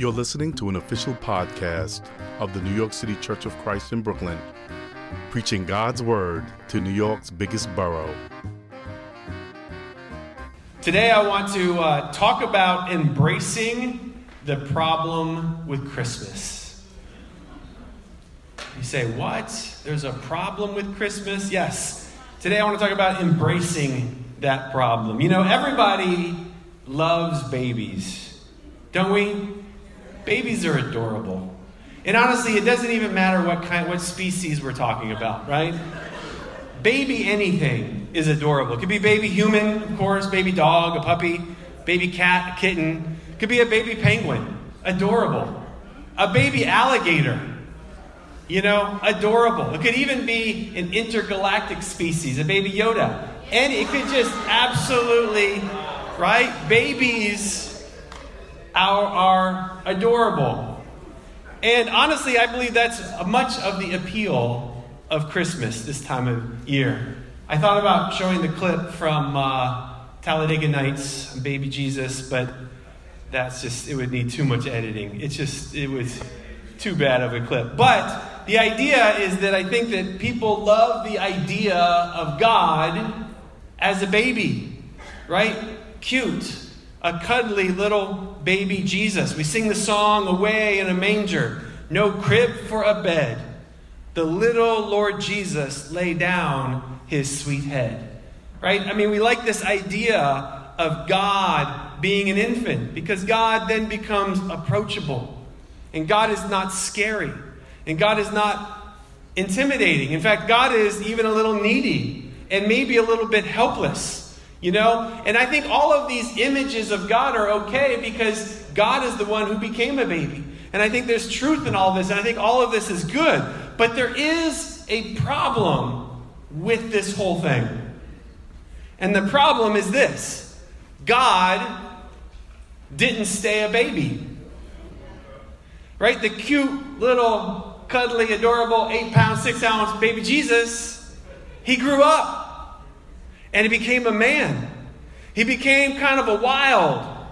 You're listening to an official podcast of the New York City Church of Christ in Brooklyn, preaching God's Word to New York's biggest borough. Today, I want to uh, talk about embracing the problem with Christmas. You say, What? There's a problem with Christmas? Yes. Today, I want to talk about embracing that problem. You know, everybody loves babies, don't we? Babies are adorable. And honestly, it doesn't even matter what kind, what species we're talking about, right? Baby anything is adorable. It could be baby human, of course, baby dog, a puppy, baby cat, a kitten. It could be a baby penguin, adorable. A baby alligator, you know, adorable. It could even be an intergalactic species, a baby Yoda. And it could just absolutely, right? Babies are, are adorable. And honestly, I believe that's much of the appeal of Christmas this time of year. I thought about showing the clip from uh, Talladega Nights, Baby Jesus, but that's just, it would need too much editing. It's just, it was too bad of a clip. But the idea is that I think that people love the idea of God as a baby, right? Cute, a cuddly little baby Jesus. We sing the song, Away in a Manger, no crib for a bed. The little Lord Jesus lay down his sweet head. Right? I mean, we like this idea of God being an infant because God then becomes approachable. And God is not scary. And God is not intimidating. In fact, God is even a little needy and maybe a little bit helpless. You know? And I think all of these images of God are okay because God is the one who became a baby. And I think there's truth in all this, and I think all of this is good. But there is a problem with this whole thing. And the problem is this God didn't stay a baby. Right? The cute little, cuddly, adorable, eight pound, six ounce baby Jesus, he grew up. And he became a man. He became kind of a wild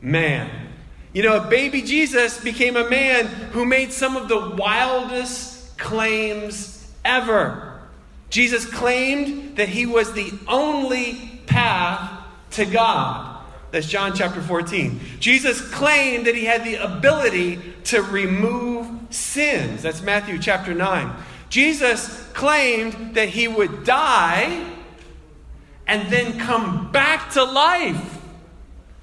man. You know, baby Jesus became a man who made some of the wildest claims ever. Jesus claimed that he was the only path to God. That's John chapter 14. Jesus claimed that he had the ability to remove sins. That's Matthew chapter 9. Jesus claimed that he would die and then come back to life.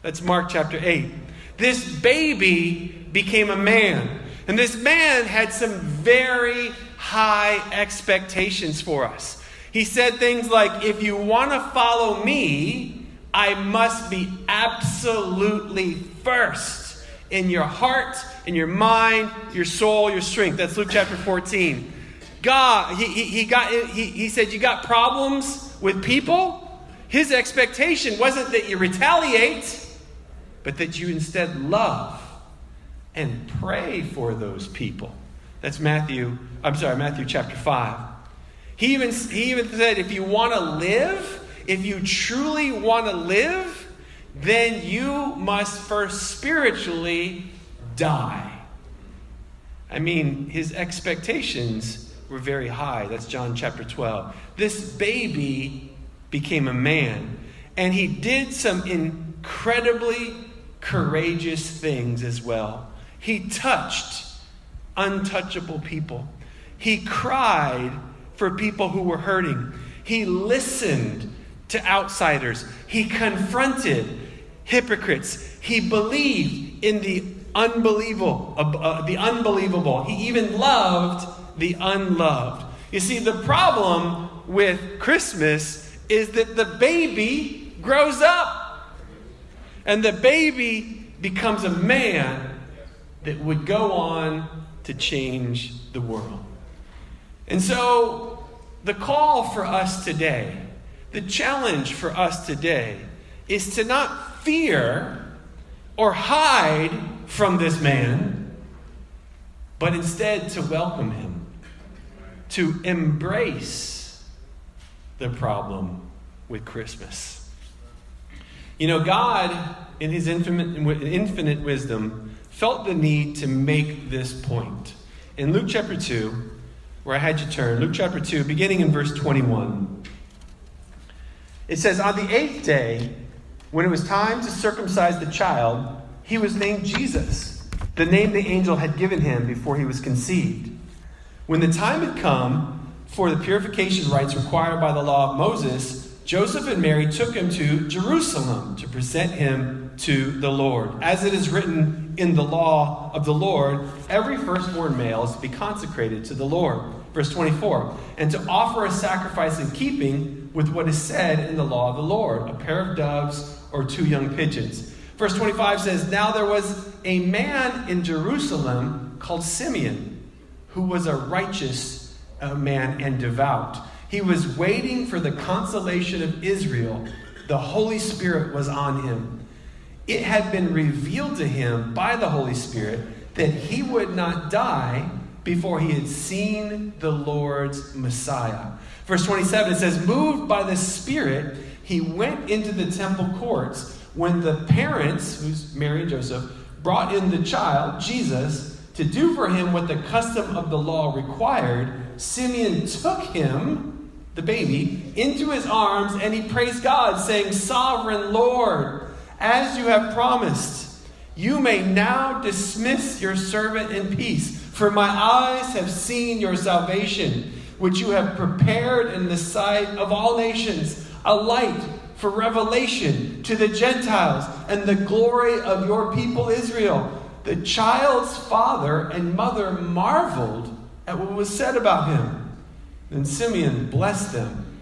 That's Mark chapter 8. This baby became a man. And this man had some very high expectations for us. He said things like, If you want to follow me, I must be absolutely first in your heart, in your mind, your soul, your strength. That's Luke chapter 14. God, he, he, he got, he, he said, You got problems with people? His expectation wasn't that you retaliate, but that you instead love and pray for those people. That's Matthew, I'm sorry, Matthew chapter 5. He even, he even said, if you want to live, if you truly want to live, then you must first spiritually die. I mean, his expectations were very high. That's John chapter 12. This baby became a man. And he did some incredibly courageous things as well. He touched untouchable people. He cried for people who were hurting. He listened to outsiders. He confronted hypocrites. He believed in the unbelievable, uh, uh, the unbelievable. He even loved the unloved. You see, the problem with Christmas is that the baby grows up. And the baby becomes a man that would go on to change the world. And so, the call for us today, the challenge for us today, is to not fear or hide from this man, but instead to welcome him, to embrace the problem with Christmas. You know, God, in his infinite, infinite wisdom, felt the need to make this point. In Luke chapter 2, where I had you turn, Luke chapter 2, beginning in verse 21, it says, On the eighth day, when it was time to circumcise the child, he was named Jesus, the name the angel had given him before he was conceived. When the time had come for the purification rites required by the law of Moses, Joseph and Mary took him to Jerusalem to present him to the Lord. As it is written in the law of the Lord, every firstborn male is to be consecrated to the Lord. Verse 24, and to offer a sacrifice in keeping with what is said in the law of the Lord a pair of doves or two young pigeons. Verse 25 says, Now there was a man in Jerusalem called Simeon, who was a righteous man and devout. He was waiting for the consolation of Israel. The Holy Spirit was on him. It had been revealed to him by the Holy Spirit that he would not die before he had seen the Lord's Messiah. Verse 27 it says, Moved by the Spirit, he went into the temple courts. When the parents, who's Mary and Joseph, brought in the child, Jesus, to do for him what the custom of the law required, Simeon took him, the baby, into his arms and he praised God, saying, Sovereign Lord, as you have promised, you may now dismiss your servant in peace. For my eyes have seen your salvation, which you have prepared in the sight of all nations, a light for revelation to the Gentiles and the glory of your people Israel. The child's father and mother marveled at what was said about him. Then Simeon blessed them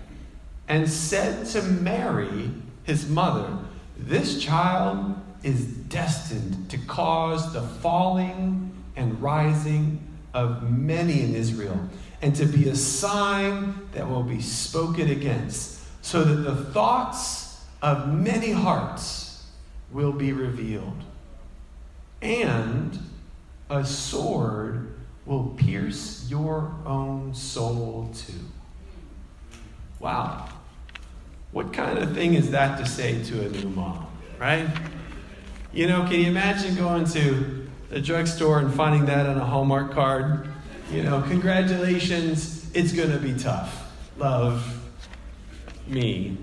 and said to Mary, his mother, This child is destined to cause the falling and rising of many in Israel, and to be a sign that will be spoken against, so that the thoughts of many hearts will be revealed. And a sword will pierce your own soul too. Wow. What kind of thing is that to say to a new mom, right? You know, can you imagine going to the drugstore and finding that on a Hallmark card. You know, congratulations, it's going to be tough. Love me.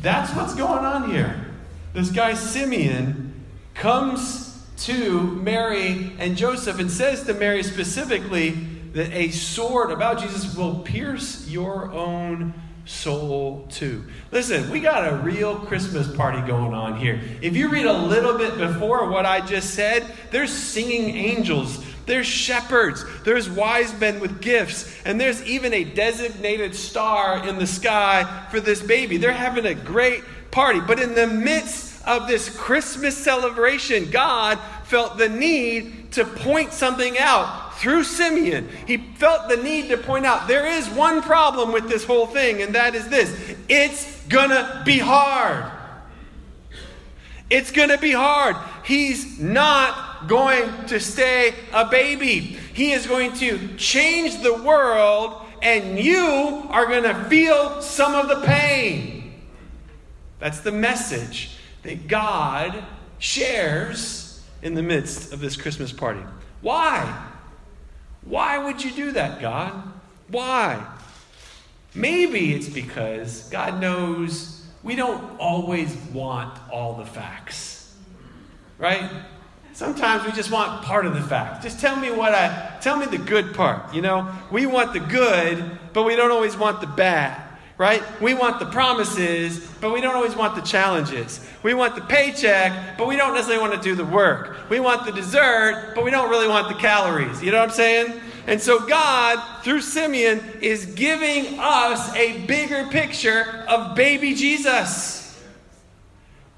That's what's going on here. This guy Simeon comes to Mary and Joseph and says to Mary specifically that a sword about Jesus will pierce your own soul too. Listen, we got a real Christmas party going on here. If you read a little bit before what I just said, there's singing angels, there's shepherds, there's wise men with gifts, and there's even a designated star in the sky for this baby. They're having a great party. But in the midst of this Christmas celebration, God felt the need to point something out through Simeon, he felt the need to point out there is one problem with this whole thing, and that is this it's gonna be hard. It's gonna be hard. He's not going to stay a baby, he is going to change the world, and you are gonna feel some of the pain. That's the message that God shares in the midst of this Christmas party. Why? Why would you do that, God? Why? Maybe it's because God knows we don't always want all the facts. Right? Sometimes we just want part of the fact. Just tell me what I tell me the good part, you know? We want the good, but we don't always want the bad right? We want the promises, but we don't always want the challenges. We want the paycheck, but we don't necessarily want to do the work. We want the dessert, but we don't really want the calories. You know what I'm saying? And so God, through Simeon, is giving us a bigger picture of baby Jesus.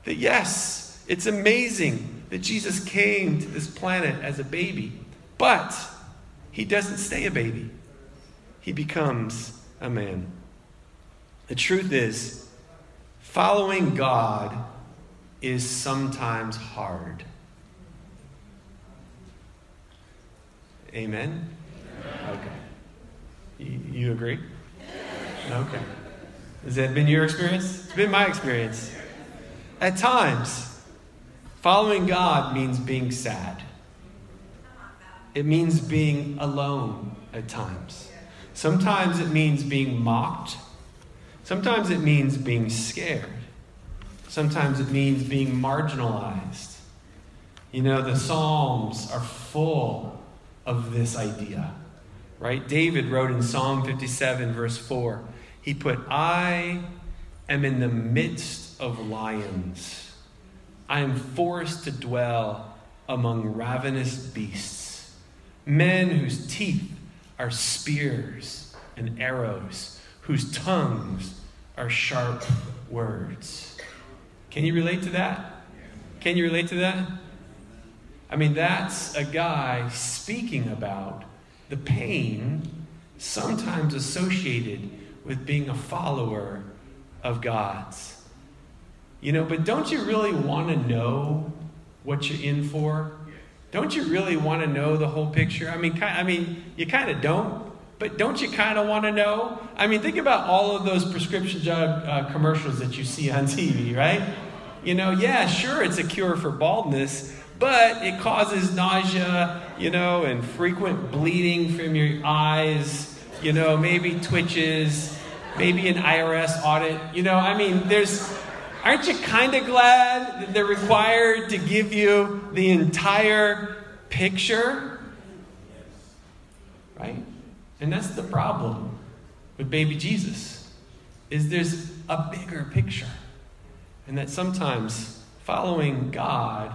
That yes, it's amazing that Jesus came to this planet as a baby, but he doesn't stay a baby, he becomes a man. The truth is, following God is sometimes hard. Amen? Okay. You, you agree? Okay. Has that been your experience? It's been my experience. At times, Following God means being sad. It means being alone at times. Sometimes it means being mocked. Sometimes it means being scared. Sometimes it means being marginalized. You know, the Psalms are full of this idea, right? David wrote in Psalm 57, verse 4, he put, I am in the midst of lions. I am forced to dwell among ravenous beasts, men whose teeth are spears and arrows, whose tongues are sharp words. Can you relate to that? Can you relate to that? I mean, that's a guy speaking about the pain sometimes associated with being a follower of God's. You know, but don't you really want to know what you're in for? Don't you really want to know the whole picture? I mean, I mean, you kind of don't, but don't you kind of want to know? I mean, think about all of those prescription drug uh, commercials that you see on TV, right? You know, yeah, sure, it's a cure for baldness, but it causes nausea, you know, and frequent bleeding from your eyes, you know, maybe twitches, maybe an IRS audit. You know, I mean, there's, aren't you kind of glad that they're required to give you the entire picture? Right? And that's the problem with baby Jesus is there's a bigger picture. And that sometimes following God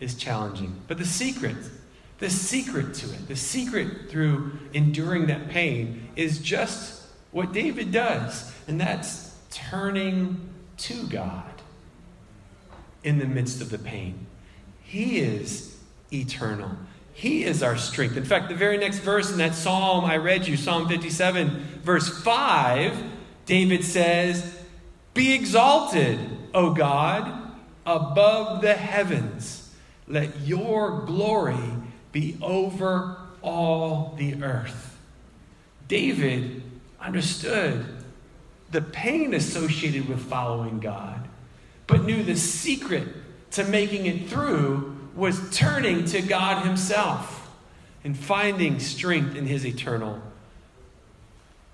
is challenging. But the secret, the secret to it, the secret through enduring that pain is just what David does, and that's turning to God in the midst of the pain. He is eternal. He is our strength. In fact, the very next verse in that psalm I read you, Psalm 57, verse 5, David says, Be exalted, O God, above the heavens let your glory be over all the earth. David understood the pain associated with following God, but knew the secret to making it through was turning to God Himself and finding strength in His eternal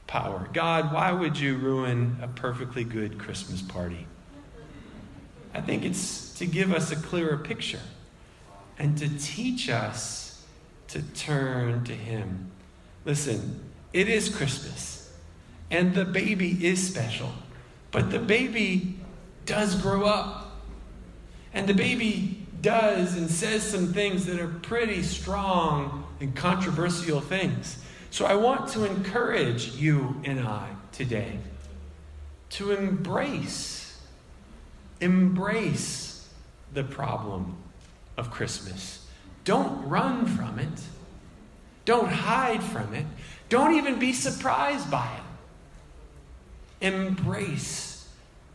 power. God, why would you ruin a perfectly good Christmas party? I think it's to give us a clearer picture and to teach us to turn to Him. Listen, it is Christmas, and the baby is special, but the baby does grow up. And the baby does and says some things that are pretty strong and controversial things. So I want to encourage you and I today to embrace, embrace the problem of Christmas. Don't run from it. Don't hide from it. Don't even be surprised by it. Embrace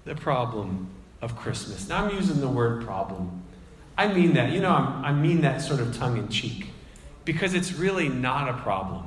the problem of Christmas. Now, I'm using the word problem. I mean that. You know, I'm, i mean that sort of tongue in cheek because it's really not a problem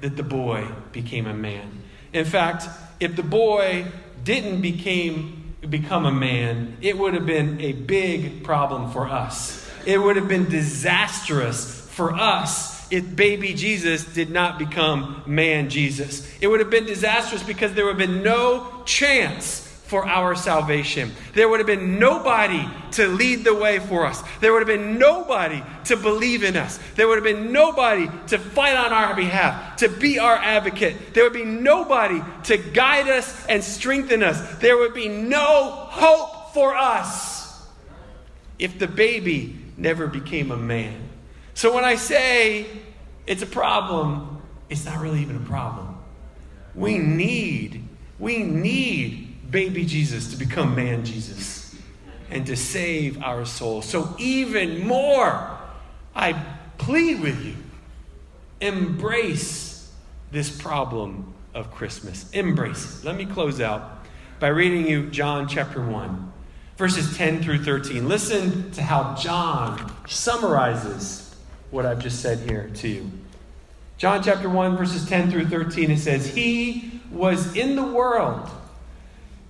that the boy became a man. In fact, if the boy didn't became, become a man, it would have been a big problem for us it would have been disastrous for us if baby Jesus did not become man Jesus. It would have been disastrous because there would have been no chance for our salvation. There would have been nobody to lead the way for us. There would have been nobody to believe in us. There would have been nobody to fight on our behalf, to be our advocate. There would be nobody to guide us and strengthen us. There would be no hope for us if the baby never became a man. So when I say it's a problem, it's not really even a problem. We need, we need baby Jesus to become man Jesus and to save our souls. So even more, I plead with you embrace this problem of Christmas. Embrace it. Let me close out by reading you John chapter 1 verses 10 through 13. Listen to how John summarizes what I've just said here to you. John chapter 1, verses 10 through 13, it says, He was in the world,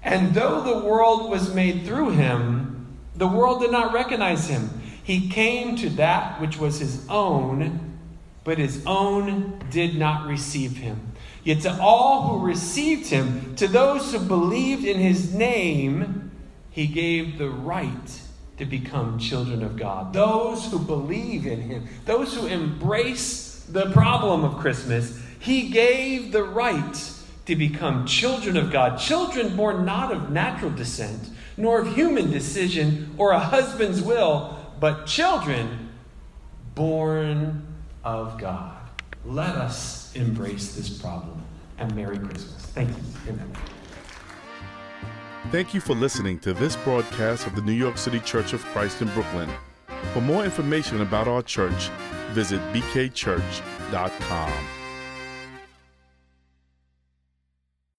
and though the world was made through him, The world did not recognize him. He came to that which was his own, but his own did not receive him. Yet to all who received him, to those who believed in his name, he gave the right to become children of God. Those who believe in him, those who embrace the problem of Christmas, he gave the right to become children of God, children born not of natural descent, nor of human decision or a husband's will, but children born of God. Let us embrace this problem. And Merry Christmas. Thank you. Amen. Thank you for listening to this broadcast of the New York City Church of Christ in Brooklyn. For more information about our church, visit bkchurch.com.